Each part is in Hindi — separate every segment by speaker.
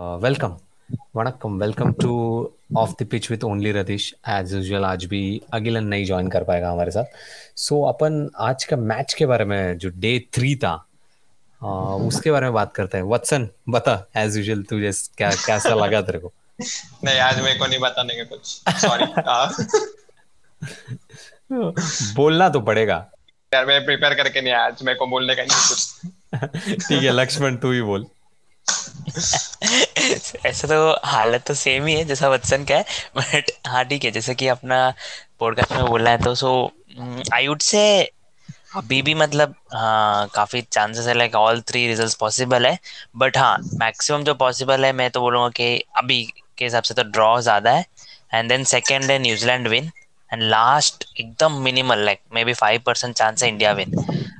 Speaker 1: Welcome vanakkam welcome to off the pitch with only Ratish as usual आज भी अगिलन नहीं ज्वाइन कर पाएगा हमारे साथ. सो so, अपन आज का मैच के बारे में जो डे थ्री था uh, उसके बारे में बात करते हैं. वत्सन बता एज यूजुअल तुझे क्या कैसा लगा तेरे को?
Speaker 2: नहीं आज मेरे को नहीं बताने का कुछ. सॉरी
Speaker 1: बोलना तो पड़ेगा.
Speaker 2: यार मैं प्रिपेयर करके नहीं आज मेरे को बोलने का नहीं कुछ.
Speaker 1: ठीक है लक्ष्मण तू ही बोल.
Speaker 3: ऐसा तो हालत तो सेम ही है, जैसा वत्सन का है बट हाँ ठीक है, जैसे कि अपना पॉडकास्ट में बोला है तो सो आई वुड से अभी भी मतलब हाँ काफ़ी चांसेस है like all three results possible है बट हाँ मैक्सिमम जो पॉसिबल है, मैं तो बोलूँगा कि अभी के हिसाब से तो ड्रॉ ज़्यादा है एंड देन सेकेंड है New Zealand win and last एकदम minimal like may be five percent chance है इंडिया विन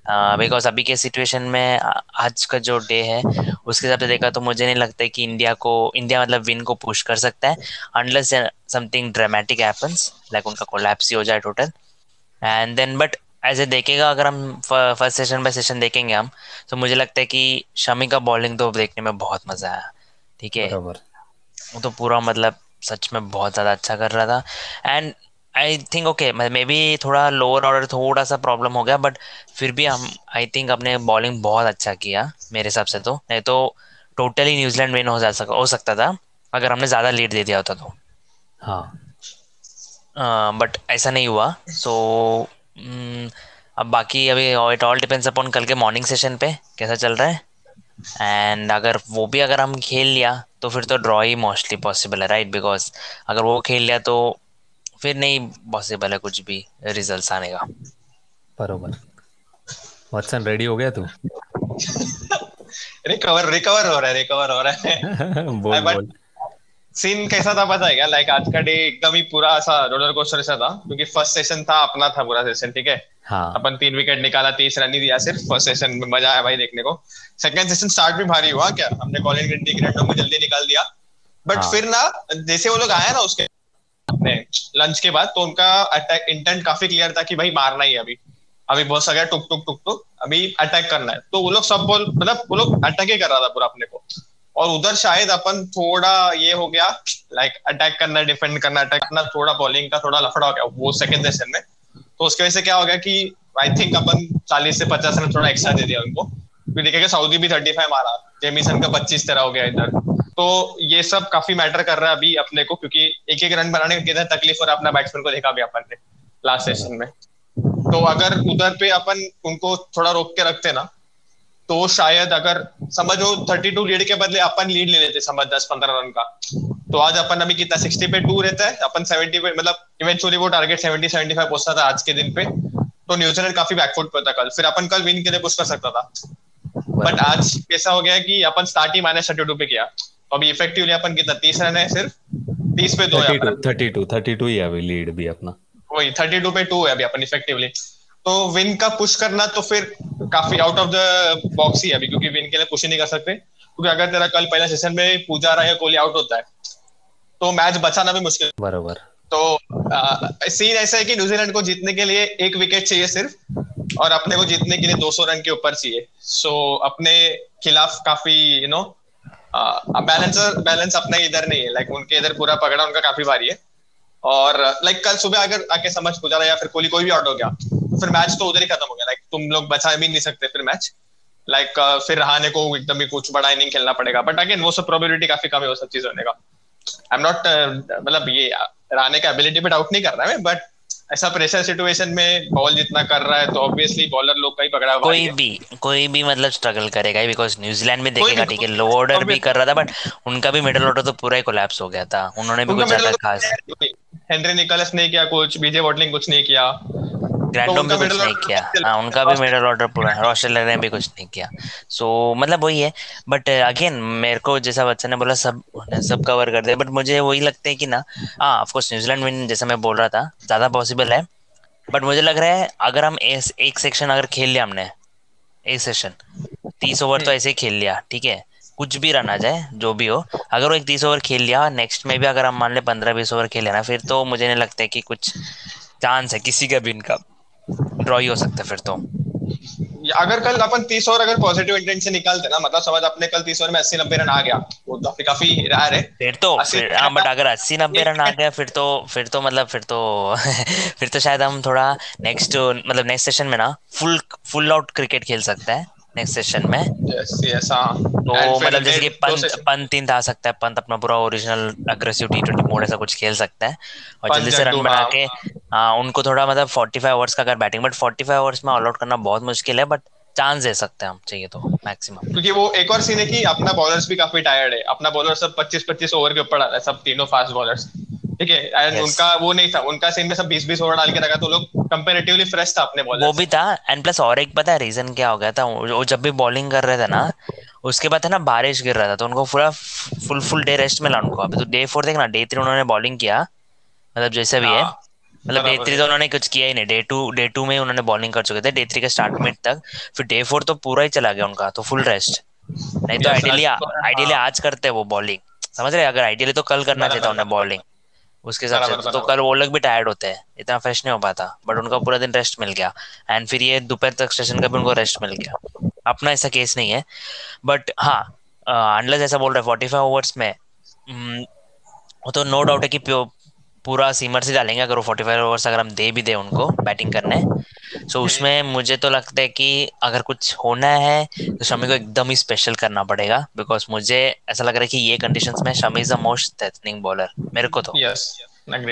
Speaker 3: बिकॉज़ अभी के सिचुएशन में आज का जो डे है उसके हिसाब से देखा तो मुझे नहीं लगता है कि इंडिया को इंडिया मतलब विन को पुश कर सकता है unless something dramatic happens like उनका कोलैप्स ही हो जाए टोटल एंड देन बट ऐसे देखेगा अगर हम फ़र्स्ट सेशन बाय सेशन देखेंगे हम तो मुझे लगता है कि शमी का बॉलिंग तो देखने में बहुत मज़ा आया ठीक है? वो तो पूरा मतलब सच में बहुत ज़्यादा अच्छा कर रहा था। And I think okay may be थोड़ा लोअर ऑर्डर थोड़ा सा प्रॉब्लम हो गया बट फिर भी हम आई थिंक अपने बॉलिंग बहुत अच्छा किया मेरे हिसाब से तो। नहीं तो टोटली न्यूजीलैंड विन हो जा सक हो सकता था अगर हमने ज़्यादा लीड दे दिया होता तो।
Speaker 1: हाँ।
Speaker 3: बट uh, ऐसा नहीं हुआ सो so, um, अब बाकी अभी इट ऑल डिपेंड्स अपॉन कल के मॉर्निंग सेशन पे कैसा चल रहा है। एंड अगर वो भी अगर हम खेल लिया तो फिर तो ड्रॉ ही मोस्टली पॉसिबल है राइट बिकॉज़ अगर वो खेल लिया तो फिर नहीं पॉसिबल है कुछ भी रिजल्ट्स आने का।
Speaker 1: बरोबर। वत्सन रेडी हो गया तू?
Speaker 2: रिकवर रिकवर हो रहा है रिकवर हो रहा है।
Speaker 1: बोल बोल।
Speaker 2: सीन कैसा था पता है क्या? लाइक आज का डे एकदम ही पूरा ऐसा रोलर कोस्टर ऐसा था क्योंकि फ़र्स्ट सेशन था अपना था पूरा सेशन ठीक है?
Speaker 1: हाँ.
Speaker 2: अपन तीन विकेट निकाला तीस रन ही दिया सिर्फ़ फ़र्स्ट सेशन में मज़ा आया भाई देखने को। सेकंड सेशन स्टार्ट भी भारी हुआ क्या? हमने कॉलिन ग्रिंटी की में जल्दी निकाल दिया। बट हाँ. फिर ना जैसे वो लोग आया ना उसके लंच के बाद तो उनका अटैक इंटेंट काफ़ी क्लियर था कि भाई मारना ही अभी। अभी बहुत सगा टुक टुक टुक टुक अभी अटैक करना है। तो वो लोग सब बोल मतलब वो लोग अटैक ही कर रहा था पूरा अपने को। और उधर शायद अपन थोड़ा ये हो गया लाइक अटैक करना डिफेंड करना अटैक करना, थोड़ा बॉलिंग का थोड़ा लफड़ा हो गया वो सेकंड सेशन में। तो उसकी वजह से क्या हो गया कि आई थिंक अपन चालीस से पचास रन थोड़ा एक्स्ट्रा दे दिया उनको। फिर देखेगा सऊदी भी थर्टी फाइव मारा जेमिसन का पच्चीस तरह हो गया इधर। तो ये सब काफ़ी मैटर कर रहा है अभी अपने को, क्योंकि एक एक रन बनाने में कितना तकलीफ़ और अपना बैट्समैन को देखा भी अपन ने लास्ट सेशन में। तो अगर उधर पे अपन उनको थोड़ा रोक के रखते ना तो शायद अगर, समझो थर्टी टू लीड के बदले अपन लीड ले लेते समझ दस पंद्रह रन का। तो आज अपन अभी कितना सिक्सटी पे टू रहता है, अपन सेवेंटी पे मतलब इवेंचुअली वो टारगेट सेवेंटी सेवेंटी फाइव पहुँचता था आज के दिन पे। तो न्यूजीलैंड काफ़ी बैकफुट पे था कल, फिर अपन कल विन के लिए पुश कर सकता था। बट आज कैसा हो गया कि अपन स्टार्ट ही माइनस थर्टी टू पे किया। तो अभी इफेक्टिवली अपन कितना तीस रन है सिर्फ़? तीस पे दो
Speaker 1: थर्टी टू थर्टी टू ही अभी लीड भी अपना।
Speaker 2: वही थर्टी टू पे टू है अभी अपन इफेक्टिवली तो विन का पुश करना तो फिर काफ़ी आउट ऑफ़ द बॉक्स ही है अभी क्योंकि विन के लिए पुश ही नहीं कर सकते। क्योंकि अगर तेरा कल पहला सेशन में पूजा रहा है कोहली आउट होता है तो मैच बचाना भी मुश्किल।
Speaker 1: बराबर।
Speaker 2: तो आ, सीन ऐसा है कि न्यूजीलैंड को जीतने के लिए एक विकेट चाहिए सिर्फ़ और अपने को जीतने के लिए 200 रन के ऊपर चाहिए। सो so, अपने खिलाफ काफ़ी यू नो बैलेंस बैलेंस अपना इधर नहीं है। लाइक like, उनके इधर पूरा पकड़ा उनका काफ़ी भारी है। और लाइक like, कल सुबह अगर आके समझ पूजा या फिर कोहली कोई भी आउट हो गया फिर मैच तो उधर ही खत्म हो गया। लाइक like, तुम लोग बचा भी नहीं सकते फिर मैच लाइक uh, फिर रहाने को एकदम ही कुछ बड़ा इनिंग खेलना पड़ेगा। बट अगेन वो सब प्रोबेबिलिटी काफ़ी कम है वो सब चीज़ होने का। आई एम नॉट मतलब ये रहाने का एबिलिटी पे डाउट नहीं कर रहा है बट ऐसा प्रेशर सिचुएशन में बॉल जितना कर रहा है तो ऑब्वियसली बॉलर लोग का ही पकड़ा हुआ
Speaker 3: कोई भी कोई भी मतलब स्ट्रगल करेगा बिकॉज़ न्यूजीलैंड में देखेगा ठीक है लो ऑर्डर भी कर रहा था बट उनका भी मिडिल ऑर्डर तो पूरा ही कोलैप्स हो गया था। उन्होंने भी कुछ ज़्यादा खास।
Speaker 2: हेनरी निकोलस ने किया कुछ बीजे वॉटलिंग कुछ नहीं किया।
Speaker 3: ग्रैंडोम भी कुछ नहीं किया। हाँ उनका भी मिडल ऑर्डर पूरा रोशल ने भी कुछ नहीं किया। सो so, मतलब वही है। बट अगेन मेरे को जैसा बच्चन ने बोला सब सब कवर कर दिया। बट मुझे वही लगता है कि ना हाँ ऑफकोर्स न्यूजीलैंड विन जैसा मैं बोल रहा था ज़्यादा पॉसिबल है। बट मुझे लग रहा है अगर हम एक सेक्शन अगर खेल लिया हमने एक सेशन तीस ओवर तो ऐसे ही खेल लिया ठीक है? कुछ भी रन आ जाए जो भी हो। अगर वो एक तीस ओवर खेल लिया नेक्स्ट में भी अगर हम मान ले पंद्रह बीस ओवर खेले ना फिर तो मुझे नहीं लगता है कि कुछ चांस है किसी का भी इनका। ड्रॉ ही हो सकता है फिर तो।
Speaker 2: अगर कल अपन तीस ओवर अगर पॉजिटिव इंटेंट से निकालते ना मतलब समझ अपने कल तीस ओवर में अस्सी नब्बे रन आ गया वो तो काफ़ी रेयर है।
Speaker 3: फिर तो हाँ बट अगर अस्सी नब्बे रन आ गया फिर तो फिर तो मतलब फिर तो फिर तो शायद हम थोड़ा नेक्स्ट मतलब नेक्स्ट सेशन में ना फुल फुल आउट क्रिकेट खेल सकते हैं। नेक्स्ट सेशन में।
Speaker 2: Yes, हाँ.
Speaker 3: तो मतलब जैसे कि पंत पंत तीन आ सकता है पंत अपना पूरा original aggressive T twenty mode ऐसा कुछ खेल सकता है। और जल्दी से रन बना के हाँ उनको थोड़ा मतलब फोर्टी फाइव आवर्स का अगर batting but forty five hours में ऑल आउट करना बहुत मुश्किल है बट चांस दे सकते हैं हम चाहिए तो मैक्सिमम
Speaker 2: क्योंकि वो एक और सीन है कि अपना बॉलर्स भी काफ़ी टायर्ड है। अपना बॉलर सब 25 25 ओवर के ऊपर आ रहा है सब तीनों फास्ट बॉलर्स ठीक है एंड yes. उनका वो नहीं था उनका सीन में सब 20 20 ओवर डाल के रखा तो लोग कंपैरेटिवली फ्रेश था अपने बॉलर
Speaker 3: वो भी था एंड प्लस और एक पता है रीजन क्या हो गया था वो जब भी बॉलिंग कर रहे थे ना उसके बाद है ना बारिश गिर रहा था तो उनको पूरा फुल फुल डे रेस्ट मिला उनको अभी तो डे फोर देखना डे थ्री उन्होंने बॉलिंग किया मतलब जैसे भी है हाँ। मतलब डे थ्री तो उन्होंने कुछ किया ही नहीं डे टू डे टू में उन्होंने बॉलिंग कर चुके थे डे थ्री के स्टार्ट मिड तक फिर डे फोर तो पूरा ही चला गया उनका तो फुल रेस्ट नहीं तो आइडियली आइडियली हाँ। आज करते वो बॉलिंग समझ रहे अगर आइडियली तो कल करना चाहिए था उन्हें बॉलिंग उसके हिसाब से। तो कल वो लोग भी टायर्ड होते हैं इतना फ्रेश नहीं हो पाता बट उनका पूरा दिन रेस्ट मिल गया। एंड फिर ये दोपहर तक सेशन का भी उनको रेस्ट मिल गया। अपना ऐसा केस नहीं है। बट हाँ अनलेस ऐसा बोल रहे फोर्टी फाइव ओवर्स में हम्म, वो तो नो डाउट है कि पूरा सीमर से डालेंगे अगर वो फोर्टी फाइव ओवर्स अगर हम दे भी दे उनको बैटिंग करने। सो so उसमें मुझे तो लगता है कि अगर कुछ होना है तो शमी को एकदम ही स्पेशल करना पड़ेगा बिकॉज़ मुझे ऐसा लग रहा है कि ये कंडीशंस में Shami is the most threatening bowler मेरे को तो। Yes,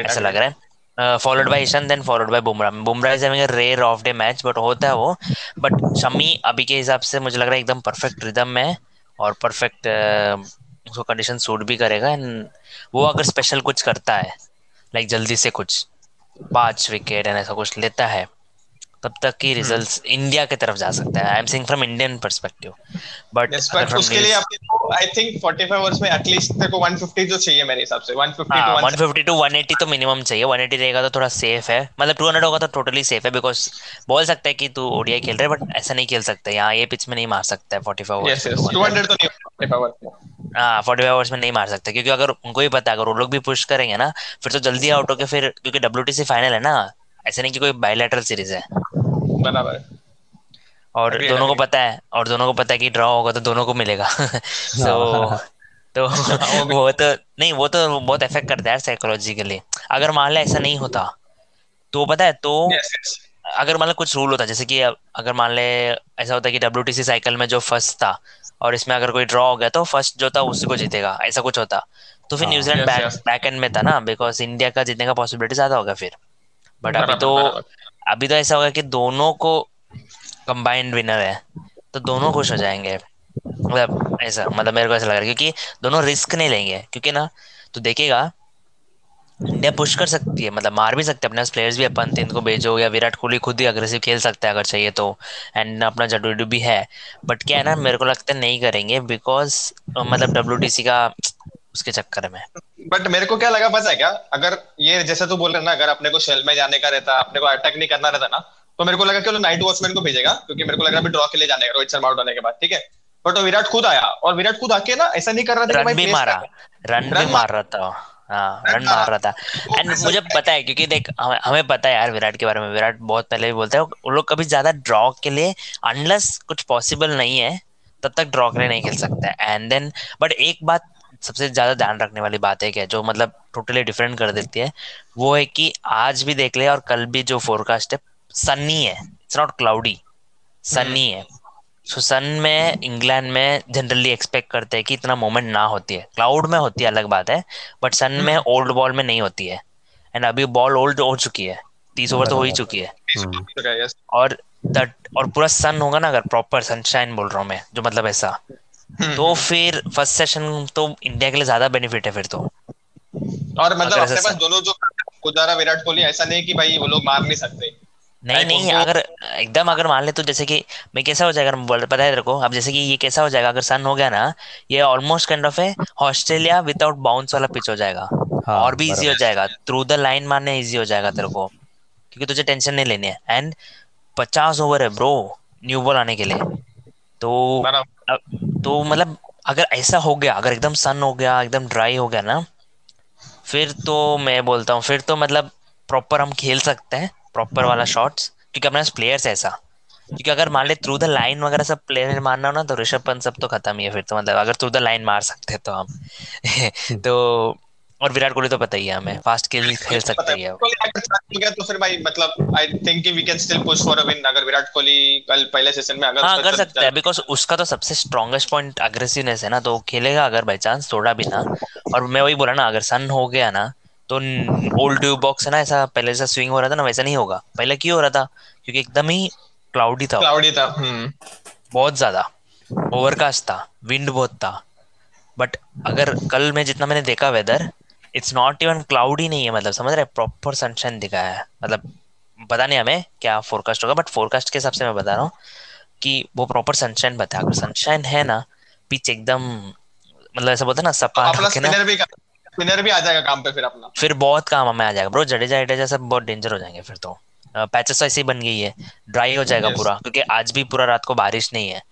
Speaker 3: ऐसा लग रहा है। Followed by Ishan then followed by Bumrah Bumrah is having a rare off day match but होता है वो। बट शमी अभी के हिसाब से मुझे लग रहा है एकदम परफेक्ट रिदम में और परफेक्ट उसको कंडीशन सूट भी करेगा। एंड वो अगर स्पेशल कुछ करता है लाइक जल्दी से कुछ पाँच विकेट एंड ऐसा कुछ लेता है तब तक की रिजल्ट्स हम्म। इंडिया की तरफ़ जा सकता है। I am saying from Indian perspective but
Speaker 2: उसके लिए आपको आई थिंक 45 आवर्स में एटलीस्ट तेरे को 150 जो चाहिए मेरे हिसाब से। 150 टू
Speaker 3: 150 टू 180 तो मिनिमम चाहिए। 180 रहेगा तो थोड़ा सेफ़ है। मतलब 200 होगा तो टोटली सेफ़ है बिकॉज़ बोल सकता है कि तू ओडीआई खेल रहा है बट ऐसा नहीं खेल सकता। यहाँ ये पिच में नहीं मार सकता है 45 आवर्स 200 तो नहीं 45 आवर्स हाँ फोर्टी फाइव आवर्स में नहीं मार सकते। क्योंकि अगर उनको ही पता है अगर वो लोग भी पुश करेंगे ना फिर तो जल्दी आउट होकर फिर क्योंकि डब्ल्यू फाइनल है ना ऐसे नहीं कि कोई बायोलेटरल सीरीज़ है। बराबर और दोनों को पता है और दोनों को पता है कि ड्रॉ होगा तो दोनों को मिलेगा। सो so, तो हाँ, वो तो नहीं वो तो बहुत इफ़ेक्ट करता है साइकोलॉजिकली अगर मान ले ऐसा नहीं होता तो पता है तो अगर मान लो कुछ रूल होता जैसे कि अगर मान ले ऐसा होता कि डब्ल्यू साइकिल में जो फ़र्स्ट था और इसमें अगर कोई ड्रॉ हो गया तो फ़र्स्ट जो था उसी को जीतेगा ऐसा कुछ होता। तो फिर न्यूजीलैंड बैक बैक एंड में था ना बिकॉज़ इंडिया का जीतने का पॉसिबिलिटी ज़्यादा होगा फिर। बट अभी तो अभी तो ऐसा होगा कि दोनों को कंबाइंड विनर है। तो दोनों खुश हो जाएँगे। मतलब ऐसा मतलब मेरे को ऐसा लग रहा है, क्योंकि दोनों रिस्क नहीं लेंगे। क्योंकि ना तो देखेगा, इंडिया पुश कर सकती है मतलब मार भी सकते हैं। अपने प्लेयर्स भी अपन तीन को भेजो या विराट कोहली खुद ही अग्रेसिव खेल सकता है, अगर चाहिए तो। एंड अपना जडू भी है। बट क्या है ना, मेरे को लगता है नहीं करेंगे बिकॉज़ मतलब डब्ल्यू का उसके चक्कर में।
Speaker 2: बट मेरे को क्या लगा पता है क्या? अगर ये जैसे तू बोल रहे ना अगर अपने को शेल में जाने का रहता अपने को अटैक नहीं करना रहता ना तो मेरे को लगा कि नाइट वॉचमैन को भेजेगा क्योंकि मेरे को लगा अभी ड्रॉ के लिए जाने का रोहित शर्मा आउट होने के बाद ठीक है? बट विराट खुद आया और विराट खुद आके ना ऐसा नहीं कर रहा था
Speaker 3: रन भी मारा। रन भी मार रहा था। हाँ रन मार रहा था। एंड मुझे पता है क्योंकि देख हमें पता है यार विराट के बारे में। विराट बहुत पहले भी बोलते हैं वो लोग कभी ज़्यादा ड्रॉ के लिए अनलेस कुछ पॉसिबल नहीं है तब तक ड्रॉ के लिए नहीं खेल सकते एंड देन बट एक बात सबसे ज़्यादा ध्यान रखने वाली बात है क्या जो मतलब टोटली डिफरेंट कर देती है वो है कि आज भी देख ले और कल भी जो फोरकास्ट है सन्नी है इट्स नॉट क्लाउडी सन्नी है। सो सन में इंग्लैंड में जनरली एक्सपेक्ट करते हैं कि इतना मोमेंट ना होती है। क्लाउड में होती है अलग बात है बट सन में ओल्ड बॉल में नहीं होती है। एंड अभी बॉल ओल्ड हो चुकी है तीस ओवर तो हो ही चुकी है। हम्म। और दट और पूरा सन होगा ना अगर प्रॉपर सनशाइन बोल रहा हूँ मैं जो मतलब ऐसा। हम्म। तो फिर फ़र्स्ट सेशन तो इंडिया के लिए ज़्यादा बेनिफिट है फिर तो।
Speaker 2: और मतलब अपने पास दोनों जो पुजारा विराट कोहली ऐसा नहीं कि भाई वो लोग मार नहीं सकते।
Speaker 3: नहीं नहीं अगर एकदम अगर मान ले तो जैसे कि मैं कैसा हो जाएगा बोल पता है तेरे को अब जैसे कि ये कैसा हो जाएगा अगर सन हो गया ना ये ऑलमोस्ट काइंड ऑफ़ है ऑस्ट्रेलिया विदाउट बाउंस वाला पिच हो जाएगा। हाँ, और भी इजी हो जाएगा थ्रू द लाइन मारने इजी हो जाएगा तेरे को क्योंकि तुझे टेंशन नहीं लेनी है। एंड पचास ओवर है ब्रो न्यू बॉल आने के लिए। तो तो मतलब अगर ऐसा हो गया अगर एकदम सन हो गया एकदम ड्राई हो गया ना फिर तो मैं बोलता हूँ फिर तो मतलब प्रॉपर हम खेल सकते हैं प्रॉपर वाला शॉट्स क्योंकि अपने पास प्लेयर्स ऐसा। क्योंकि अगर मान ले थ्रू द लाइन वगैरह सब प्लेयर मारना हो ना तो ऋषभ पंत सब तो खत्म ही है फिर तो मतलब अगर थ्रू द लाइन मार सकते हैं तो हम। तो और विराट कोहली तो पता ही है हमें। फास्ट खेल खेल सकते ही। है
Speaker 2: तो फिर भाई मतलब I think we can still push for a win अगर विराट कोहली कल पहले सेशन में अगर
Speaker 3: हाँ कर सकता है बिकॉज़ उसका तो सबसे स्ट्रॉन्गेस्ट पॉइंट अग्रेसिवनेस है ना तो खेलेगा अगर बाई चांस थोड़ा भी ना। और मैं वही बोला ना अगर सन हो गया ना तो ओल्ड ट्यूब बॉक्स है ना ऐसा पहले जैसा स्विंग हो रहा था ना वैसा नहीं होगा। पहले क्यों हो रहा था? क्योंकि एकदम ही क्लाउडी था।
Speaker 2: क्लाउडी था हम्म।
Speaker 3: बहुत ज़्यादा। ओवरकास्ट था विंड बहुत था। बट अगर कल में जितना मैंने देखा weather it's not even cloudy नहीं है मतलब समझ रहे प्रॉपर सनशाइन दिखा है। मतलब पता नहीं हमें क्या फोरकास्ट होगा बट फोरकास्ट के हिसाब से मैं बता रहा हूँ कि वो प्रॉपर सनशाइन बताया अगर सनशाइन है ना पिच एकदम मतलब ऐसा बोलते ना सपा
Speaker 2: तो स्पिनर भी स्पिनर भी आ जाएगा काम पे फिर अपना।
Speaker 3: फिर बहुत काम हमें आ जाएगा। ब्रो जडेजा जडेजा सब बहुत डेंजर हो जाएँगे फिर तो। पैचेस तो ऐसे ही बन गई है। ड्राई हो जाएगा पूरा क्योंकि आज भी पूरा रात को बारिश नहीं है।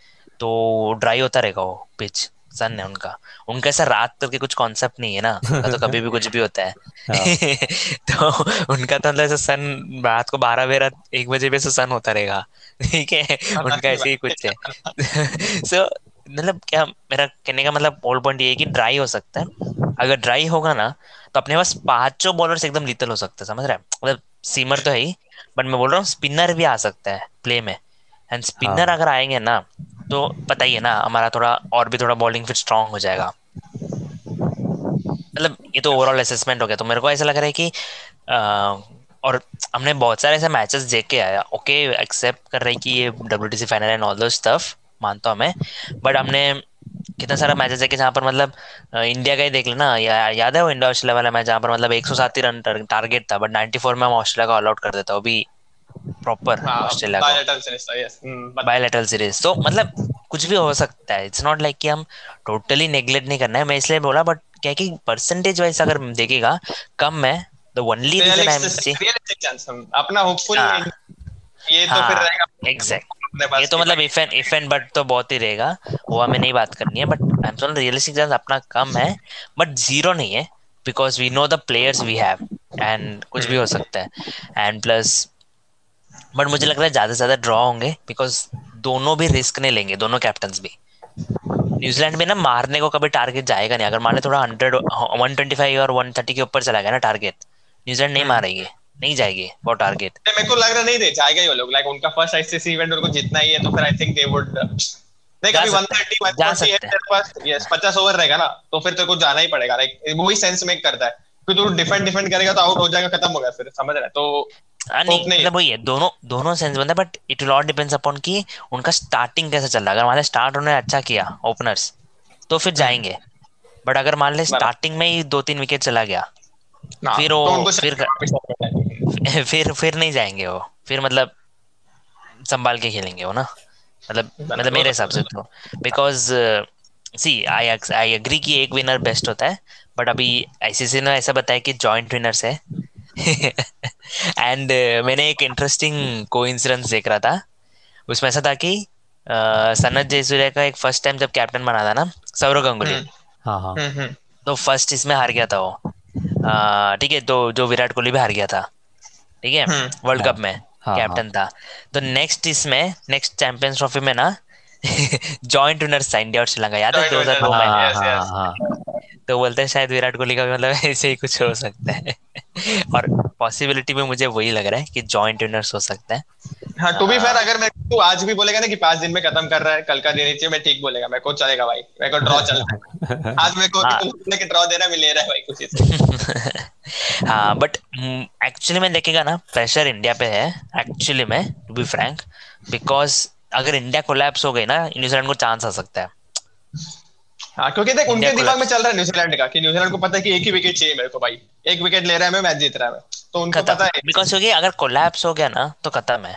Speaker 3: तो ड्राई होता रहेगा वो पिच सन है उनका। उनका ऐसा रात करके कुछ कॉन्सेप्ट नहीं है ना। उनका तो कभी भी कुछ भी होता है। हाँ। तो उनका तो मतलब ऐसा सन रात को बारह बजे एक बजे भी सन होता रहेगा। ठीक है? उनका ऐसे ही कुछ है। सो मतलब क्या मेरा कहने का मतलब ओल्ड पॉइंट ये है कि ड्राई हो सकता है। अगर ड्राई होगा ना तो अपने पास पाँचों बॉलर्स एकदम लितल हो सकते हैं समझ रहे हैं? मतलब सीमर तो है ही बट मैं बोल रहा हूँ स्पिनर भी आ सकता है प्ले में। एंड स्पिनर हाँ. अगर आएँगे ना तो पता ही है ना हमारा थोड़ा और भी थोड़ा बॉलिंग फिर स्ट्रांग हो जाएगा। मतलब ये तो ओवरऑल असेसमेंट हो गया तो मेरे को ऐसा लग रहा है कि आ, और हमने बहुत सारे ऐसे मैचेस देख के आया ओके एक्सेप्ट कर रहे कि ये W final and all those stuff मानता हूँ मैं बट हमने कितना सारा मैचेस देखे जहाँ पर मतलब इंडिया का ही देख लेना या, याद है वो इंडिया ऑस्ट्रेलिया वाला मैच जहाँ पर मतलब एक सौ सात ही रन टारगेट था बट नाइनटी फोर में हम ऑस्ट्रेलिया का ऑल आउट कर देता हूँ अभी प्रॉपर ऑस्ट्रेलिया का बायोलेटरल सीरीज़ तो मतलब कुछ भी हो सकता है। इट्स नॉट लाइक कि हम टोटली नेग्लेक्ट नहीं करना है। मैं इसलिए बोला बट क्या कि परसेंटेज वाइज अगर देखेगा कम है। The only reason I am
Speaker 2: अपना होपफुल हाँ, ये तो फिर रहेगा।
Speaker 3: एग्जैक्ट ये तो मतलब if and if and but तो बहुत ही रहेगा। वो हमें नहीं बात करनी है but I am sorry realistic chance अपना कम है बट ज़ीरो नहीं है because we know the players we have and कुछ भी हो सकता है। एंड प्लस बट मुझे लग रहा है ज़्यादा से ज़्यादा ड्रॉ होंगे बिकॉज़ दोनों भी रिस्क नहीं लेंगे दोनों कैप्टन भी। न्यूजीलैंड में ना मारने को कभी टारगेट जाएगा नहीं। अगर मान थोड़ा हंड्रेड वन ट्वेंटी फाइव और वन थर्टी के ऊपर चला गया ना टारगेट न्यूजीलैंड नहीं हम्म। मारेगी नहीं जाएगी वो टारगेट
Speaker 2: मेरे को लग रहा नहीं दे जाएगा ही वो लोग। लाइक उनका फ़र्स्ट आईसीसी इवेंट उनको जितना ही है तो फिर आई थिंक दे वुड देख अभी 130 140 है तेरे पास यस 50 ओवर रहेगा ना तो फिर तेरे को जाना ही पड़ेगा। लाइक वही सेंस मेक करता है। कि तू डिफेंड डिफेंड करेगा तो आउट हो जाएगा खत्म हो गया फिर समझ रहा है? तो
Speaker 3: हाँ, नहीं मतलब वही है दोनों दोनों सेंस बनता है but it will all depends upon कि उनका स्टार्टिंग कैसे चल रहा है। अगर मान ले स्टार्ट उन्होंने अच्छा किया ओपनर्स तो फिर जाएँगे। बट अगर मान ले स्टार्टिंग में ही दो तीन विकेट चला गया फिर वो तो फिर फिर फिर नहीं जाएँगे वो। फिर मतलब संभाल के खेलेंगे वो ना। मतलब मतलब मेरे हिसाब से तो। Because C I I agree कि एक विनर बेस्ट होता है बट अभी आईसीसी ने ऐसा बताया कि जॉइंट विनर्स है। एंड uh, मैंने एक इंटरेस्टिंग को देख रहा था। उसमें ऐसा था कि सनत जयसूर्या का एक फ़र्स्ट टाइम जब कैप्टन बना था ना सौरव गंगुली। हम्म। हाँ हाँ। हम्म, हम्म। तो फ़र्स्ट इसमें हार गया था वो। ठीक है तो जो विराट कोहली भी हार गया था। ठीक है वर्ल्ड कप में कैप्टन हाँ, हाँ। था। तो नेक्स्ट इसमें नेक्स्ट चैंपियंस ट्रॉफी में ना जॉइंट विनर्स था इंडिया और श्रीलंका। याद है दो हज़ार दो में? तो बोलते हैं शायद विराट कोहली का भी मतलब ऐसे ही कुछ हो सकता है। और पॉसिबिलिटी में मुझे वही लग रहा है कि जॉइंट विनर्स हो सकता है।
Speaker 2: हाँ टू बी फेयर अगर मैं तू आज भी बोलेगा ना कि पाँच दिन में खत्म कर रहा है कल का दिन नीचे मैं ठीक बोलेगा मेरे को चलेगा भाई मेरे को ड्रॉ चल रहा है। आज मेरे को हाँ. कि ड्रॉ दे रहा है मैं ले रहा है भाई कुछ
Speaker 3: हाँ बट एक्चुअली में देखेगा ना प्रेशर इंडिया पे है एक्चुअली में टू बी फ्रैंक बिकॉज़ अगर इंडिया कोलैप्स हो गई ना न्यूजीलैंड को चांस आ सकता है।
Speaker 2: हाँ क्योंकि देख उनके दिमाग में चल रहा है न्यूजीलैंड का कि न्यूजीलैंड को पता है कि एक ही विकेट चाहिए मेरे को भाई। एक विकेट ले रहा है मैं मैच जीत रहा है तो उनको पता है।
Speaker 3: बिकॉज़ क्योंकि अगर कोलैप्स हो गया ना तो खत्म है।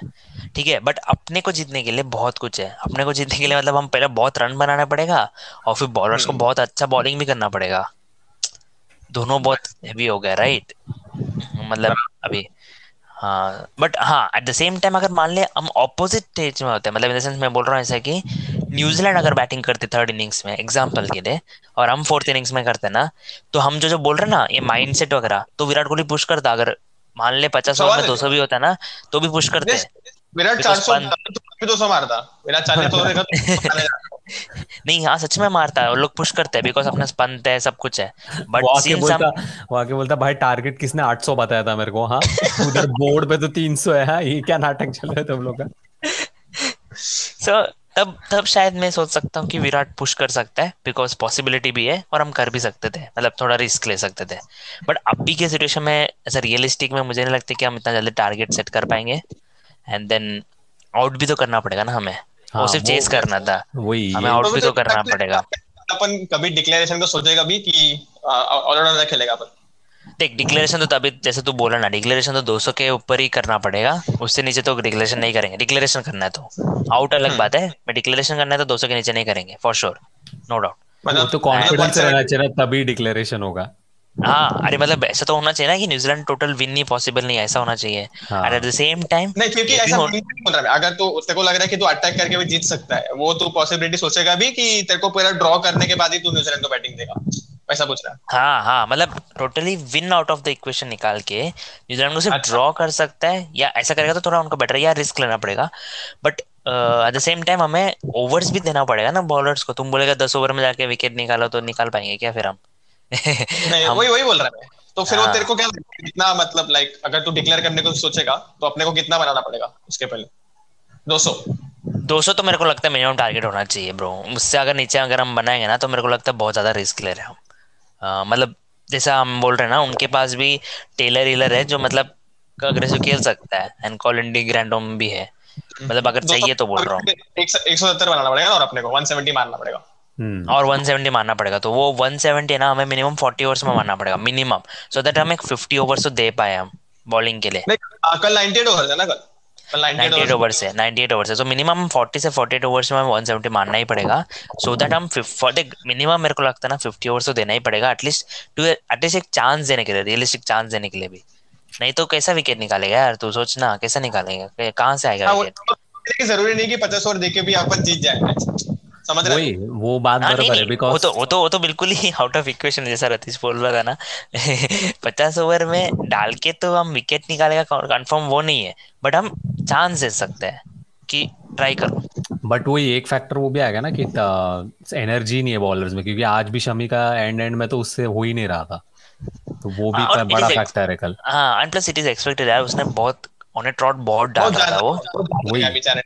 Speaker 3: ठीक है बट अपने को जीतने के लिए बहुत कुछ है। अपने को जीतने के लिए मतलब हम पहले बहुत रन बनाना पड़ेगा और फिर बॉलर्स को हम्म। बहुत अच्छा बॉलिंग भी करना पड़ेगा। दोनों बहुत हैवी हो गया राइट मतलब अभी हाँ बट हाँ एट द सेम टाइम अगर मान ले हम ऑपोजिट स्टेज में होते हैं मतलब इन सेंस मैं बोल रहा हूँ ऐसा कि न्यूजीलैंड अगर बैटिंग करते थर्ड इनिंग्स में एग्ज़ाम्पल के लिए और हम फोर्थ इनिंग्स में करते ना तो हम जो जो बोल रहे हैं ना ये माइंड सेट वगैरह तो विराट कोहली पुश करता अगर मान ले पचास ओवर में दो सौ भी होता है ना तो भी पुश करते हैं।
Speaker 2: विराट
Speaker 3: Because
Speaker 2: 400
Speaker 3: पंत-
Speaker 2: तो भी 200 मारता। विराट चालीस तो देखा
Speaker 3: नहीं हाँ सच में मारता है और लोग पुश करते हैं बिकॉज़ अपना पंत है सब कुछ है। बट
Speaker 1: वो आके बोलता वो आके बोलता भाई टारगेट किसने 800 बताया था मेरे को हाँ? उधर बोर्ड पे तो 300 है हाँ? ये क्या नाटक चल रहा है तुम लोग का?
Speaker 3: सो तब तब शायद मैं सोच सकता हूँ कि विराट पुश कर सकता है बिकॉज़ पॉसिबिलिटी भी है और हम कर भी सकते थे। मतलब थोड़ा रिस्क ले सकते थे। बट अभी के सिचुएशन में ऐसा रियलिस्टिक में मुझे नहीं लगता कि हम इतना जल्दी टारगेट सेट कर पाएँगे। एंड देन आउट भी तो करना पड़ेगा ना हमें।
Speaker 1: हाँ,
Speaker 3: वो सिर्फ़
Speaker 1: वो-
Speaker 3: चेस करना था।
Speaker 1: वही।
Speaker 3: हमें आउट भी तो करना पड़ेगा।
Speaker 2: अपन कभी डिक्लेरेशन को सोचेगा भी कि ऑलराउंडर खेलेगा अपन।
Speaker 3: देख डिक्लेरेशन तो तभी जैसे तू बोला ना डिक्लेरेशन तो 200 के ऊपर ही करना पड़ेगा। उससे नीचे तो डिक्लेरेशन नहीं करेंगे। डिक्लेरेशन करना है तो। आउट अलग बात है मैं डिक्लेरेशन करना है तो 200 के नीचे नहीं करेंगे फॉर श्योर नो डाउट
Speaker 2: मतलब
Speaker 1: तो कॉन्फिडेंस रहना चाहिए तभी डिक्लेरेशन होगा।
Speaker 3: हाँ अरे मतलब ऐसा तो होना चाहिए ना कि न्यूजीलैंड टोटल विन नहीं पॉसिबल नहीं ऐसा होना चाहिए।
Speaker 1: हाँ।
Speaker 3: एट द सेम टाइम
Speaker 2: नहीं क्योंकि ऐसा नहीं बोल रहा मैं अगर तो तेरे को लग रहा है कि तू अटैक करके भी जीत सकता है। वो तू पॉसिबिलिटी सोचेगा भी कि तेरे को पूरा ड्रॉ करने के बाद ही तू न्यूजीलैंड को बैटिंग देगा। वैसा पूछ रहा। है
Speaker 3: हाँ हाँ मतलब totally win out of the equation निकाल के न्यूजीलैंड को सिर्फ़
Speaker 2: अच्छा।
Speaker 3: ड्रॉ कर सकता है या ऐसा करेगा तो थोड़ा उनको बेटर या रिस्क लेना पड़ेगा। But at the same time हमें ओवर्स भी देना पड़ेगा ना बॉलर्स को। तुम बोलेगा दस ओवर में जाके विकेट निकालो तो निकाल पाएँगे क्या फिर हम-
Speaker 2: वही वही बोल रहा मैं। तो फिर वो
Speaker 3: हाँ।
Speaker 2: तेरे को क्या कितना मतलब लाइक अगर तू डिक्लेयर करने को सोचेगा तो अपने को कितना बनाना पड़ेगा उसके पहले? 200
Speaker 3: 200 तो मेरे को लगता है मिनिमम टारगेट होना चाहिए ब्रो उससे अगर नीचे अगर हम बनाएँगे ना तो मेरे को लगता है बहुत ज़्यादा रिस्क ले रहे हैं हम। मतलब जैसा हम बोल रहे हैं ना उनके पास भी टेलर हीलर है जो मतलब अग्रेसिव खेल सकता है एंड कॉलिन डी ग्रैंडोम भी है। मतलब अगर चाहिए तो बोल रहा हूँ।
Speaker 2: एक सौ सत्तर बनाना पड़ेगा और अपने को 170 मारना पड़ेगा।
Speaker 3: और 170 मारना पड़ेगा। तो वो 170 है ना हमें मिनिमम 40 ओवर्स में मारना पड़ेगा मिनिमम सो दैट हम एक 50 ओवर्स तो दे पाए हम बॉलिंग के लिए।
Speaker 2: नहीं आ, कल 98 ओवर है ना कल? कल 98
Speaker 3: 98
Speaker 2: ओवर
Speaker 3: ओवर्स है 98 ओवर्स है। तो मिनिमम 40 से 48 ओवर्स में हमें 170 मारना ही पड़ेगा। सो दैट हम मिनिमम मेरे को लगता है ना 50 ओवर्स तो देना ही पड़ेगा at least two at least एक चांस देने के लिए रियलिस्टिक चांस देने के लिए भी। नहीं तो कैसा विकेट निकालेगा यार तू सोच ना कैसा निकालेगा कहाँ से आएगा
Speaker 2: हाँ,
Speaker 3: विकेट
Speaker 2: ज़रूरी नहीं कि 50 ओवर देके भी अपन जीत जाए। समझ रहे
Speaker 1: वही वो बात
Speaker 3: हाँ
Speaker 1: बराबर है
Speaker 3: नहीं वो
Speaker 1: बिकॉज़
Speaker 3: तो वो तो वो तो बिल्कुल ही आउट ऑफ़ इक्वेशन जैसा रतीश बोल रहा था ना। पचास ओवर में डाल के तो हम विकेट निकालेगा कंफर्म वो नहीं है बट हम चांस दे सकते हैं कि ट्राई करो।
Speaker 1: बट वही एक फैक्टर वो भी आएगा ना कि एनर्जी नहीं है बॉलर्स में क्योंकि आज भी शमी का एंड एंड में तो उससे हो ही नहीं रहा था। तो वो भी
Speaker 3: हाँ, और
Speaker 1: एक बड़ा फैक्टर है कल।
Speaker 3: हाँ and plus it is expected यार उसने बहुत ऑन ए ट्रॉट बहुत डाल रहा था वो।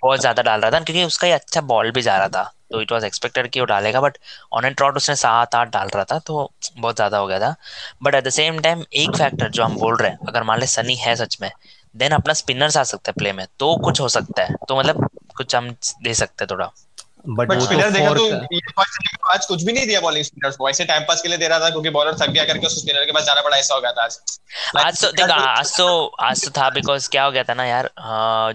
Speaker 2: बहुत ज़्यादा
Speaker 3: डाल रहा था क्योंकि उसका अच्छा बॉल भी जा रहा था। तो इट वाज एक्सपेक्टेड कि वो डालेगा बट ऑन एंड ट्रॉट उसने सात आठ डाल रहा था तो बहुत ज़्यादा हो गया था। But at the same time एक फैक्टर जो हम बोल रहे हैं अगर मान ले सनी है सच में देन अपना स्पिनर्स आ सकता है प्ले में तो कुछ हो सकता है। तो मतलब कुछ हम दे सकते हैं थोड़ा।
Speaker 1: बट वो
Speaker 2: स्पिनर
Speaker 1: तो
Speaker 2: देखा
Speaker 1: फोर
Speaker 2: तो आज कुछ भी नहीं दिया बॉलिंग स्पिनर्स को। ऐसे टाइम पास के लिए दे रहा था क्योंकि बॉलर थक गया करके उसको स्पिनर के पास जाना पड़ा ऐसा हो गया था आज।
Speaker 3: आज तो देखो आज तो आज तो था बिकॉज़ क्या हो गया था ना यार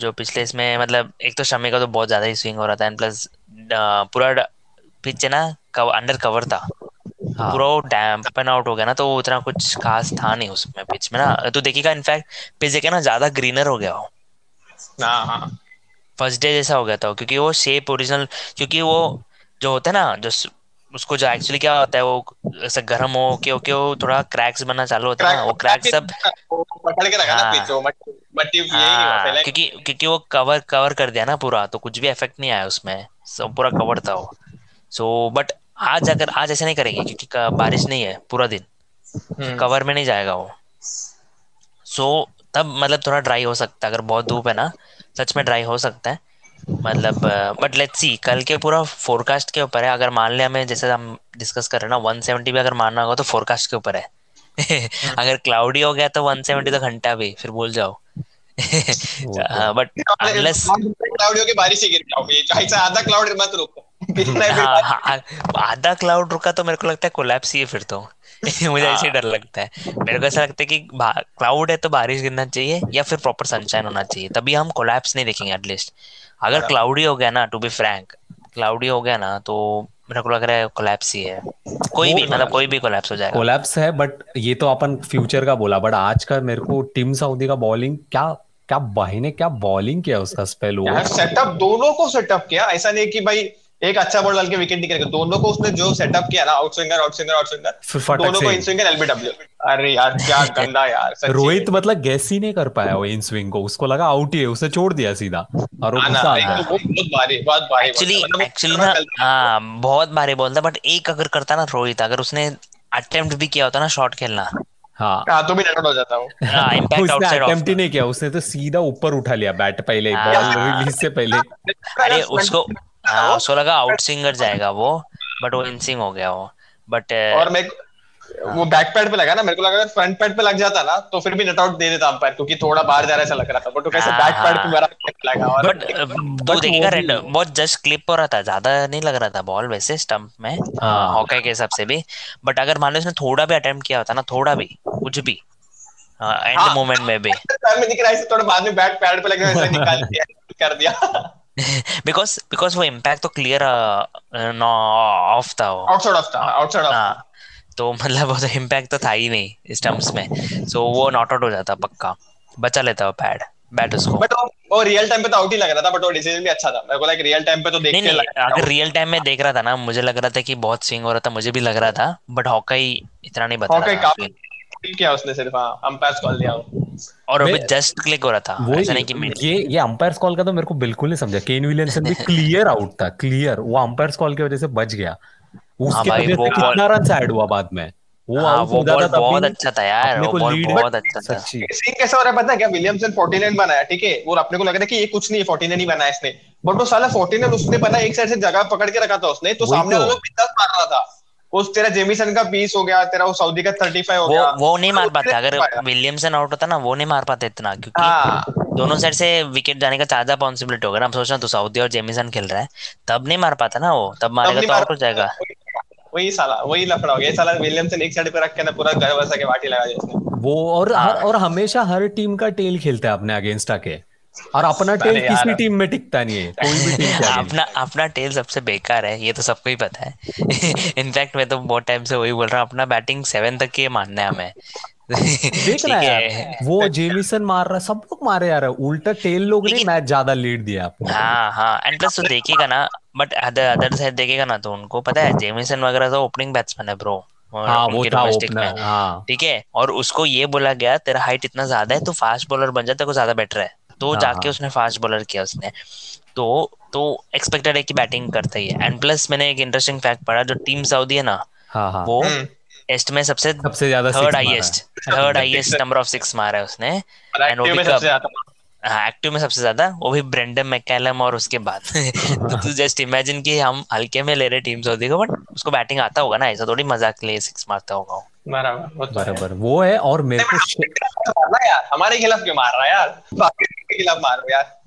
Speaker 3: जो पिछले इसमें मतलब एक तो शमी का तो बहुत ज़्यादा ही स्विंग हो रहा था एंड प्लस पूरा पिच है ना कव, अंडर कवर था
Speaker 1: हाँ
Speaker 3: पूरा वो डैम्पन आउट हो गया ना तो उतना कुछ खास था नहीं उसमें पिच में ना तो देखिएगा इनफैक्ट पिच देखे ना ज़्यादा ग्रीनर हो गया हो
Speaker 2: हाँ हाँ
Speaker 3: फ़र्स्ट डे जैसा हो गया था वो, क्योंकि वो शेप ओरिजिनल क्योंकि वो जो होता है ना जो उसको जो एक्चुअली क्या होता है वो ऐसा गर्म हो के हो के वो थोड़ा क्रैक्स बनना चालू होता है ना वो क्रैक सब
Speaker 2: वो पकड़ के रखा ना
Speaker 3: हाँ।
Speaker 2: पिच वो मट्टी मट्टी यही
Speaker 3: हाँ
Speaker 2: पहले
Speaker 3: क्योंकि क्योंकि वो कवर कवर कर दिया ना पूरा तो कुछ भी इफ़ेक्ट नहीं आया उसमें सब पूरा कवर था वो। सो so, बट आज अगर आज ऐसे नहीं करेंगे क्योंकि बारिश नहीं है पूरा दिन
Speaker 2: हम्म।
Speaker 3: कवर में नहीं जाएगा वो। सो so, तब मतलब थोड़ा ड्राई हो सकता है। अगर बहुत धूप है ना सच में ड्राई हो सकता है। मतलब बट लेट्स सी कल के पूरा फोरकास्ट के ऊपर है। अगर मान ले हमें जैसे हम डिस्कस कर रहे हैं ना 170 भी अगर मानना होगा तो फोरकास्ट के ऊपर है। अगर क्लाउडी हो गया तो 170 तो घंटा भी फिर बोल जाओ।
Speaker 1: तो-
Speaker 3: बट अनलेस
Speaker 2: क्लाउड के बारिश ही गिर जाओगे चाहे से आधा क्लाउड मत रुको। है
Speaker 3: हाँ, हाँ, हाँ, आधा क्लाउड रुका तो मेरे को लगता है कोलैप्स ही है फिर तो। मुझे ऐसे ही डर लगता है। मेरे को ऐसा लगता है कि क्लाउड है तो बारिश गिरना चाहिए या फिर प्रॉपर सनशाइन होना चाहिए। तभी हम कोलैप्स नहीं देखेंगे एटलीस्ट अगर क्लाउडी हो गया ना टू बी फ्रैंक क्लाउडी हो गया ना तो मेरे को लग रहा है कोलैप्स ही है। कोई भी मतलब कोई भी कोलैप्स हो जाएगा।
Speaker 1: कोलैप्स है बट ये तो अपन फ्यूचर का बोला बट आज का मेरे को टीम सऊदी का बॉलिंग क्या क्या भाई ने क्या बॉलिंग किया उसका स्पेल वो
Speaker 2: यार सेटअप दोनों को सेटअप किया। ऐसा नहीं कि भाई एक अच्छा बॉल डाल के विकेट नहीं करेगा दोनों को उसने जो सेटअप किया ना out swinger out swinger out swinger दोनों को इन स्विंगर एलबीडब्ल्यू अरे यार क्या गंदा यार
Speaker 1: रोहित मतलब गैस ही नहीं कर पाया वो इन स्विंग को। उसको लगा आउट ही है उसे छोड़ दिया सीधा। और वो गुस्सा आ गया।
Speaker 2: बहुत भारी बहुत भारी
Speaker 3: एक्चुअली एक्चुअली ना हाँ बहुत भारी बोलता बट एक अगर करता ना रोहित अगर उसने अटेम्प्ट भी किया होता ना शॉट खेलना
Speaker 2: हाँ। हाँ तो भी हो जाता हूँ
Speaker 3: हाँ इम्पैक्ट आउटसाइड ऑफ़
Speaker 1: अटेम्प्ट ही नहीं किया उसने तो सीधा ऊपर उठा लिया बैट पहले बॉल रिलीज़ से पहले।
Speaker 3: अरे उसको हाँ उसको लगा आउट सिंगर जाएगा वो बट वो इन सिंग हो गया वो। बट
Speaker 2: और मैं वो बैक पैड पे लगा ना मेरे को लगा अगर फ्रंट पैड पे लग जाता ना तो फिर भी नट आउट दे देता अंपायर क्योंकि थोड़ा बाहर जा रहा ऐसा लग रहा था बट वो कैसे बैक पैड पे मेरा लगा और
Speaker 3: बट तो देखेगा रेड बहुत जस्ट क्लिप हो रहा था ज़्यादा नहीं लग रहा था बॉल वैसे स्टंप में हॉकी के हिसाब से भी बट अगर मान लो उसने थोड़ा भी अटेम्प्ट किया होता ना थोड़ा भी कुछ भी एंड मोमेंट में भी।
Speaker 2: में दिख रहा है थोड़ा बाद में बैक पैड पे लगा ऐसे निकाल दिया कर दिया।
Speaker 3: बिकॉज़ बिकॉज़ वो इम्पैक्ट तो क्लियर ऑफ़ था वो।
Speaker 2: आउटसाइड ऑफ़ था आउटसाइड ऑफ़
Speaker 3: तो मतलब वो तो इम्पैक्ट तो था ही नहीं स्टम्प्स में। सो वो नॉट आउट हो जाता पक्का। बचा लेता वो पैड बैट उसको।
Speaker 2: बट वो रियल टाइम पे तो आउट ही लग रहा था बट वो डिसीज़न भी अच्छा था। मेरे को लाइक रियल टाइम पे तो देख
Speaker 3: के लगा। अगर रियल टाइम में देख रहा था ना मुझे लग रहा था कि बहुत स्विंग हो रहा था मुझे भी लग रहा था बट हॉकी इतना नहीं बता
Speaker 2: रहा काफ़ी किया उसने सिर्फ़ अंपायर कॉल दिया
Speaker 3: और अभी जस्ट क्लिक हो रहा था
Speaker 1: ऐसा नहीं कि ये ये अंपायर कॉल का तो मेरे को बिल्कुल नहीं समझा। केन विलियमसन भी क्लियर आउट था क्लियर वो अंपायर कॉल की वजह से बच गया। उसके वजह से कितना रन ऐड हुआ बाद में?
Speaker 3: वो हाँ, वो बॉल बहुत अच्छा था यार वो बॉल बहुत अच्छा था।
Speaker 2: सीन कैसा हो रहा है पता है क्या विलियमसन 49 बनाया ठीक है? वो अपने को लग रहा है कि ये कुछ नहीं है 49 नहीं बनाया इसने। बट वो साला 49 उसने बना एक साइड से जगह पकड़ के रखा था उसने तो सामने वाला लोग बिंदास मार रहा था। उस तेरा जेमिसन का पीस हो गया तेरा वो सऊदी का 35 हो गया।
Speaker 3: वो नहीं मार पाता अगर विलियमसन आउट होता ना वो नहीं मार पाते इतना क्योंकि हाँ। दोनों साइड से विकेट जाने का ज़्यादा पॉसिबिलिटी होगा ना। सोचना तो सऊदी और जेमिसन खेल रहा है तब नहीं मार पाता ना वो तब मारेगा तो आउट हो जाएगा।
Speaker 2: वही साला वही लफड़ा हो गया। साला विलियमसन एक साइड पे रख के ना पूरा घर वसा के वाटी लगा दिया
Speaker 1: वो और हाँ। हर, और हमेशा हर टीम का टेल खेलता है अपने अगेंस्ट आके। और अपना टेल किसी टीम में टिकता नहीं है कोई भी टीम
Speaker 3: अपना अपना टेल सबसे बेकार है ये तो सबको ही पता है। इनफैक्ट मैं तो बहुत टाइम से वही बोल रहा हूँ अपना बैटिंग सेवन तक की मानना है हमें।
Speaker 1: देख रहा है वो जेमिसन मार रहा सब लोग मारे जा यार। उल्टा टेल लोग ने मैच ज़्यादा लीड दिया आपको।
Speaker 3: हाँ हाँ एंड प्लस तो देखिएगा ना बट अदर अदर साइड देखेगा ना तो उनको पता है जेमिसन वगैरह तो ओपनिंग बैट्समैन है ब्रो
Speaker 1: हाँ, वो था ओपनर हाँ.
Speaker 3: ठीक है? और उसको ये बोला गया तेरा हाइट इतना ज़्यादा है तो फास्ट बॉलर बन जाता है ज़्यादा बेटर है. तो हाँ, जाके हाँ. उसने फास्ट बॉलर किया उसने। तो तो एक्सपेक्टेड है कि बैटिंग करता ही है। एंड प्लस मैंने एक इंटरेस्टिंग फैक्ट पढ़ा जो टीम सऊदी है ना
Speaker 1: हाँ, हाँ.
Speaker 3: वो टेस्ट में सबसे
Speaker 1: सबसे ज़्यादा
Speaker 3: third highest third highest number of six मारा। है उसने। एंड वो भी कब एक्टिव में सबसे ज़्यादा वो भी ब्रेंडम मैकेलम और उसके बाद। तो तू जस्ट इमेजिन कि हम हल्के में ले रहे टीम सऊदी को बट उसको बैटिंग आता होगा ना ऐसा थोड़ी मज़ाक लिए सिक्स मारता होगा
Speaker 2: बराबर
Speaker 1: बराबर वो है और मेरे
Speaker 2: को यार हमारे खिलाफ क्यों मार रहा है यार? के खिलाफ मार रहा यार।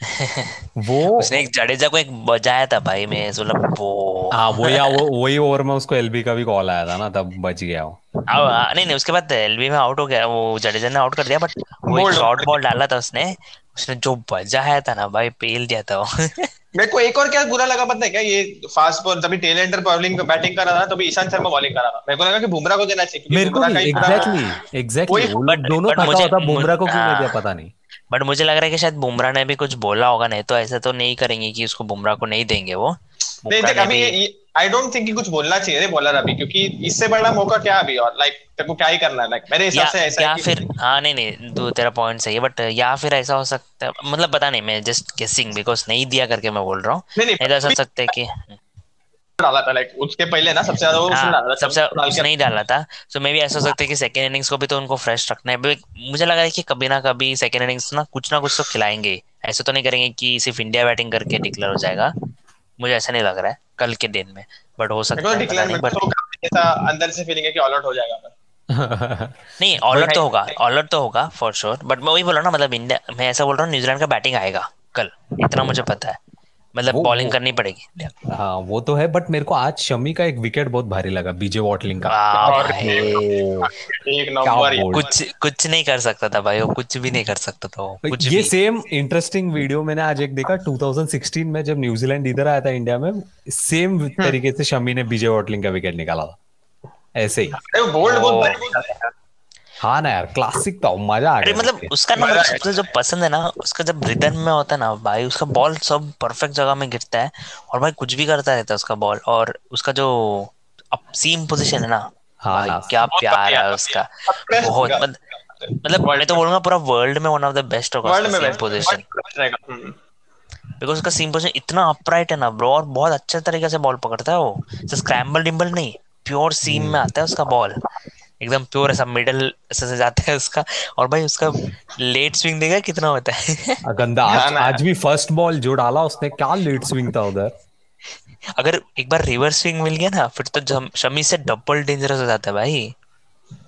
Speaker 3: वो उसने एक जडेजा को एक बजाया था भाई मैं मतलब वो
Speaker 1: हाँ वो या वो वही ओवर में उसको एलबी का भी कॉल आया था ना तब बच गया वो।
Speaker 3: आ, नहीं नहीं उसके बाद एलबी में आउट हो गया वो जडेजा ने आउट कर दिया बट वो शॉर्ट बॉल डाला था उसने। उसने जो बजाया था ना भाई पेल दिया था वो।
Speaker 2: मेरे को एक और क्या बुरा लगा पता है क्या? ये फास्ट बॉल तभी टेल एंडर बॉलिंग बैटिंग कर रहा था तभी ईशान शर्मा बॉलिंग कर रहा था। मेरे को लगा कि बुमराह को देना चाहिए
Speaker 1: मेरे को एग्जैक्टली एग्जैक्टली दोनों बुमराह को क्यों नहीं दिया पता नहीं।
Speaker 3: बट मुझे लग रहा है कि शायद बुमराह ने भी कुछ बोला होगा नहीं तो ऐसा तो नहीं करेंगे कि उसको बुमराह को नहीं देंगे वो।
Speaker 2: नहीं देख अभी आई डोंट थिंक कुछ बोलना चाहिए बॉलर अभी क्योंकि इससे बड़ा मौका क्या अभी और लाइक तेरे को क्या ही करना है लाइक मेरे हिसाब से ऐसा
Speaker 3: या फिर हाँ नहीं नहीं तू तेरा पॉइंट सही है बट या फिर ऐसा हो सकता है मतलब पता नहीं मैं जस्ट गेसिंग बिकॉज़ नहीं दिया करके मैं बोल रहा हूँ। नहीं नहीं ऐसा सकता है कि
Speaker 2: डाला था लाइक उसके पहले ना सबसे ज़्यादा वो उसने
Speaker 3: डाला था सबसे उसने नहीं डाला था। सो मे भी ऐसा हो सकता है कि सेकंड इनिंग्स को भी तो उनको फ्रेश रखना है। मुझे लग रहा है कि कभी ना कभी सेकंड इनिंग्स ना कुछ ना कुछ तो खिलाएँगे। ऐसे तो नहीं करेंगे कि सिर्फ़ इंडिया बैटिंग करके डिक्लेयर हो जाएगा। मुझे ऐसा नहीं लग रहा है कल के दिन में। बट हो सकता है
Speaker 2: बट तो अंदर से फीलिंग है कि ऑल आउट हो जाएगा।
Speaker 3: नहीं ऑल आउट तो होगा ऑल आउट तो होगा फॉर श्योर बट मैं वही बोल रहा हूँ ना मतलब इंडिया मैं ऐसा बोल रहा हूँ न्यूजीलैंड का बैटिंग आएगा कल। इतना मुझे पता है। मतलब बॉलिंग करनी पड़ेगी।
Speaker 1: हाँ वो तो है बट मेरे को आज शमी का एक विकेट बहुत भारी लगा बीजे वॉटलिंग का।
Speaker 3: और एक नंबर कुछ कुछ नहीं कर सकता था भाई वो कुछ भी नहीं कर सकता था वो कुछ
Speaker 1: ये सेम इंटरेस्टिंग वीडियो मैंने आज एक देखा 2016 में जब न्यूजीलैंड इधर आया था इंडिया में सेम हम्म। तरीके से शमी ने बीजे वॉटलिंग का विकेट निकाला था। ऐसे ही।
Speaker 2: बोल्ड बहुत
Speaker 1: हाँ ना यार क्लासिक था मज़ा आ
Speaker 3: अरे
Speaker 1: गया
Speaker 3: मतलब उसका ना मतलब सबसे जो पसंद है ना उसका जब रिदम में होता है ना भाई उसका बॉल सब परफेक्ट जगह में गिरता है और भाई कुछ भी करता रहता है उसका बॉल और उसका जो अप सीम पोजीशन है ना
Speaker 1: हाँ
Speaker 3: भाई
Speaker 1: ना।
Speaker 3: क्या
Speaker 2: बहुत
Speaker 3: प्यार
Speaker 2: बढ़िया,
Speaker 3: है उसका। बहुत
Speaker 2: होगा।
Speaker 3: मतलब मैं तो बोलूँगा पूरा वर्ल्ड में वन ऑफ़ द बेस्ट होगा
Speaker 2: world
Speaker 3: seam
Speaker 2: best
Speaker 3: position
Speaker 2: hmm.
Speaker 3: Because उसका सीम पोजीशन इतना अपराइट है ना ब्रो और बहुत अच्छे तरीके से बॉल पकड़ता है वो। स्क्रैम्बल डिम्बल नहीं प्योर सीम में आता है उसका बॉल एकदम प्योर ऐसा मिडल ऐसे से जाता है उसका। और भाई उसका लेट स्विंग देखा कितना होता है?
Speaker 1: गंदा आज
Speaker 2: ना।
Speaker 1: आज भी फ़र्स्ट बॉल जो डाला उसने क्या लेट स्विंग था उधर?
Speaker 3: अगर एक बार रिवर्स स्विंग मिल गया ना फिर तो शमी से डबल डेंजरस हो जाता है भाई।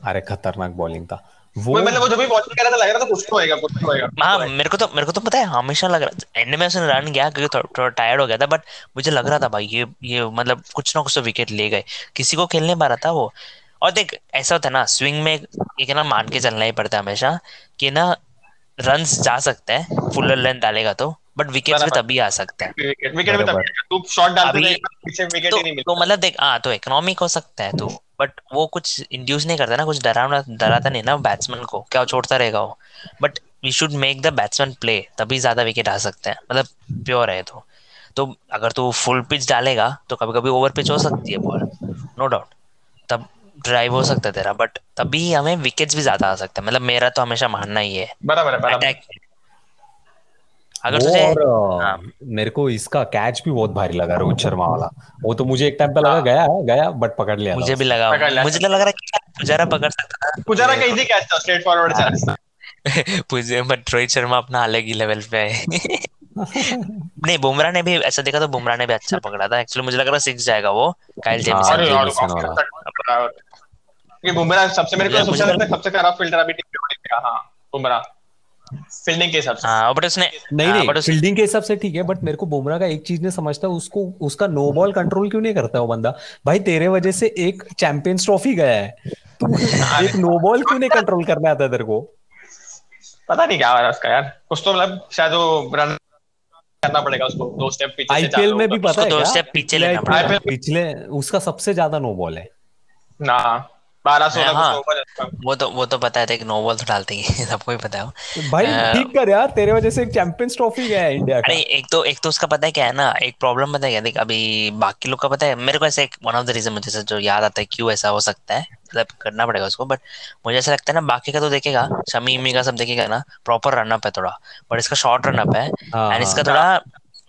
Speaker 1: अरे खतरनाक बॉलिंग था। वो
Speaker 2: मतलब वो जो भी बॉलिंग कर रहा था लग रहा था कुछ तो होएगा कुछ तो होएगा।
Speaker 3: हाँ मेरे को तो मेरे को तो पता है हमेशा लग रहा एंड में उसने रन गया क्योंकि थोड़ा थोड़ा टायर्ड हो गया था बट मुझे लग रहा था भाई ये ये मतलब कुछ ना कुछ तो विकेट ले गए। किसी को खेलने पा रहा था वो और देख ऐसा होता है ना स्विंग में एक ना मान के चलना ही पड़ता है हमेशा कि ना रन जा सकते हैं फुल लेंथ डालेगा तो बट विकेट्स भी तभी आ सकते हैं।
Speaker 2: विकेट विकेट में। तब तू शॉट डालते
Speaker 3: अभी-
Speaker 2: पीछे विकेट
Speaker 3: तो
Speaker 2: ही नहीं
Speaker 3: तो मतलब देख हाँ तो इकोनॉमिक हो सकता है तो बट वो कुछ इंड्यूस नहीं करता ना कुछ डरावना डराता नहीं ना बैट्समैन को क्या छोड़ता रहेगा वो। But we should make the batsman play तभी ज़्यादा विकेट आ सकते हैं। मतलब प्योर है तो। तो अगर तू फुल पिच डालेगा तो कभी कभी ओवर पिच हो सकती है बॉल नो डाउट तब ड्राइव हो सकता है तेरा बट तभी हमें विकेट्स भी ज़्यादा आ सकते हैं। मतलब मेरा तो हमेशा मानना ही है।
Speaker 2: बराबर है बराबर।
Speaker 3: अटैक अगर
Speaker 1: वो
Speaker 3: तुझे
Speaker 1: और
Speaker 3: हाँ।
Speaker 1: मेरे को इसका कैच भी बहुत भारी लगा रोहित शर्मा वाला। वो तो मुझे एक टाइम पे लगा
Speaker 2: हाँ।
Speaker 1: गया गया बट पकड़ लिया था
Speaker 3: मुझे भी
Speaker 1: उसने।
Speaker 3: लगा।
Speaker 2: पकड़ लिया।
Speaker 3: मुझे तो लग रहा है कि पुजारा पकड़ सकता था।
Speaker 2: पुजारा का इजी कैच था स्ट्रेट फॉरवर्ड था।
Speaker 3: मुझे बट रोहित शर्मा अपना अलग ही लेवल पे है। नहीं बुमराह ने भी ऐसा देखा तो बुमराह ने भी अच्छा पकड़ा था। एक्चुअली मुझे लग रहा सिक्स जाएगा वो काइल
Speaker 1: हाँ,
Speaker 3: जेमिसन
Speaker 2: ये बुमराह सबसे मेरे को सबसे लगता है सबसे खराब फील्डर अभी टीम में का हाँ बुमराह। फील्डिंग के हिसाब से।
Speaker 3: हाँ बट उसने
Speaker 1: नहीं
Speaker 3: हाँ,
Speaker 1: नहीं
Speaker 3: उस-
Speaker 1: फील्डिंग के हिसाब से ठीक है बट मेरे को बुमराह का एक चीज़ नहीं समझता उसको उसका नो बॉल कंट्रोल क्यों नहीं करता वो बंदा? भाई तेरे वजह से एक चैंपियंस ट्रॉफी गया है। तू एक नो बॉल क्यों नहीं कंट्रोल करना आता तेरे को?
Speaker 2: पता नहीं क्या हो रहा है उसका यार। कुछ तो मतलब शायद वो रन करना पड़ेगा उसको दो स्टेप पीछे से
Speaker 1: आईपीएल में भी पता है
Speaker 3: दो step पीछे लेना
Speaker 2: पड़ेगा।
Speaker 1: पिछले उसका सबसे ज़्यादा नो बॉल है।
Speaker 2: ना। बारह सोलह
Speaker 3: हाँ।
Speaker 2: है
Speaker 3: वो तो वो तो पता है एक नो बॉल तो डालते ही हैं, सबको ही पता है
Speaker 1: भाई ठीक कर यार तेरे वजह से एक चैंपियंस ट्रॉफी गया है इंडिया का
Speaker 3: अरे एक तो एक तो उसका पता है क्या है ना एक प्रॉब्लम पता है क्या देख अभी बाकी लोग का पता है मेरे को ऐसे एक वन ऑफ़ द रीजन मुझे जो याद आता है क्यों ऐसा हो सकता है मतलब करना पड़ेगा उसको बट मुझे ऐसा लगता है ना बाकी का तो देखेगा शमी इमी का सब देखेगा ना प्रॉपर रनअप है थोड़ा बट इसका शॉर्ट रनअप है
Speaker 1: हाँ,
Speaker 3: एंड इसका
Speaker 1: हाँ।
Speaker 3: थोड़ा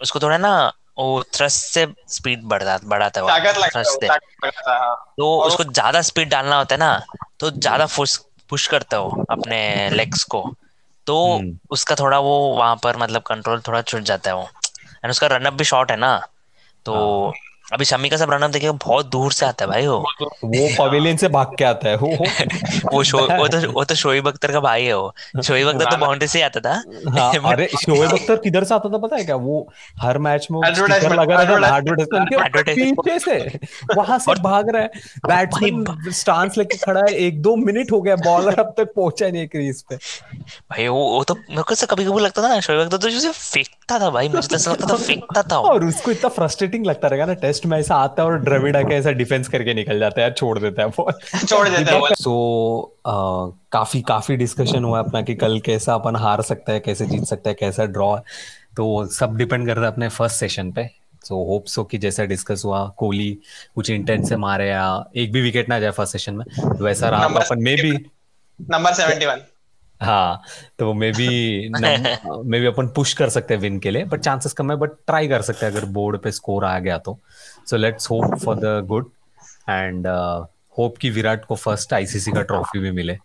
Speaker 3: उसको थोड़ा ना वो थ्रस्ट से स्पीड बढ़ता बढ़ाता है
Speaker 2: है वो,
Speaker 3: से।
Speaker 2: ताकत लगता है हाँ।
Speaker 3: तो उसको ज़्यादा स्पीड डालना होता है ना तो ज़्यादा पुश पुश करता है वो अपने लेग्स को। तो
Speaker 1: हम्म।
Speaker 3: उसका थोड़ा वो वहाँ पर मतलब कंट्रोल थोड़ा छूट जाता है वो। एंड उसका रनअप भी शॉर्ट है ना तो अभी शमी का सब रनअप देखिए बहुत दूर से आता है भाई वो।
Speaker 1: वो पवेलियन से भाग के आता है वो।
Speaker 3: वो शो वो तो वो तो शोएब अख्तर का भाई है वो। शोएब अख्तर तो बाउंड्री से आता था।
Speaker 1: हाँ अरे शोएब अख्तर किधर से आता था पता है क्या? वो हर मैच में स्टिकर लगा रहता था. एडवर्टाइजमेंट पीछे से वहाँ से भाग रहा है। बैट्समैन स्टांस लेके खड़ा है एक दो मिनट हो गया बॉलर अब तक पहुँचा नहीं क्रीज पे।
Speaker 3: भाई वो वो तो मेरे को कभी कभी लगता था ना शोएब अख्तर तो जैसे फेंकता था भाई मुझे तो लगता था फेंकता था
Speaker 1: और उसको इतना फ्रस्ट्रेटिंग लगता रहेगा ना टेस्ट में ऐसा आता है और द्रविड़ा के ऐसा डिफेंस करके निकल जाता है छोड़ देता है बॉल
Speaker 2: छोड़ देता है बॉल
Speaker 1: सो काफ़ी काफ़ी डिस्कशन हुआ अपना कि कल कैसा अपन हार सकता है कैसे जीत सकता है कैसा ड्रॉ तो सब डिपेंड करता है अपने फ़र्स्ट सेशन पे। सो होप सो कि जैसा डिस्कस हुआ कोहली कुछ इंटेंट से मारे या एक भी विकेट ना जाए फ़र्स्ट सेशन में तो वैसा रहा। तो अपन मे भी
Speaker 2: नंबर सेवेंटी वन
Speaker 1: हाँ तो मे बी मे बी अपन पुश कर सकते हैं विन के लिए बट चांसेस कम है बट ट्राई कर सकते हैं अगर बोर्ड पे स्कोर आ गया तो। So let's hope for the good end hope कि विराट को फ़र्स्ट आईसीसी का ट्रॉफी भी मिले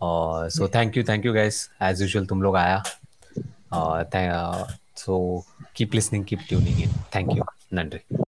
Speaker 1: so thank you thank you guys as usual तुम लोग आया so keep listening keep tuning in thank you nandri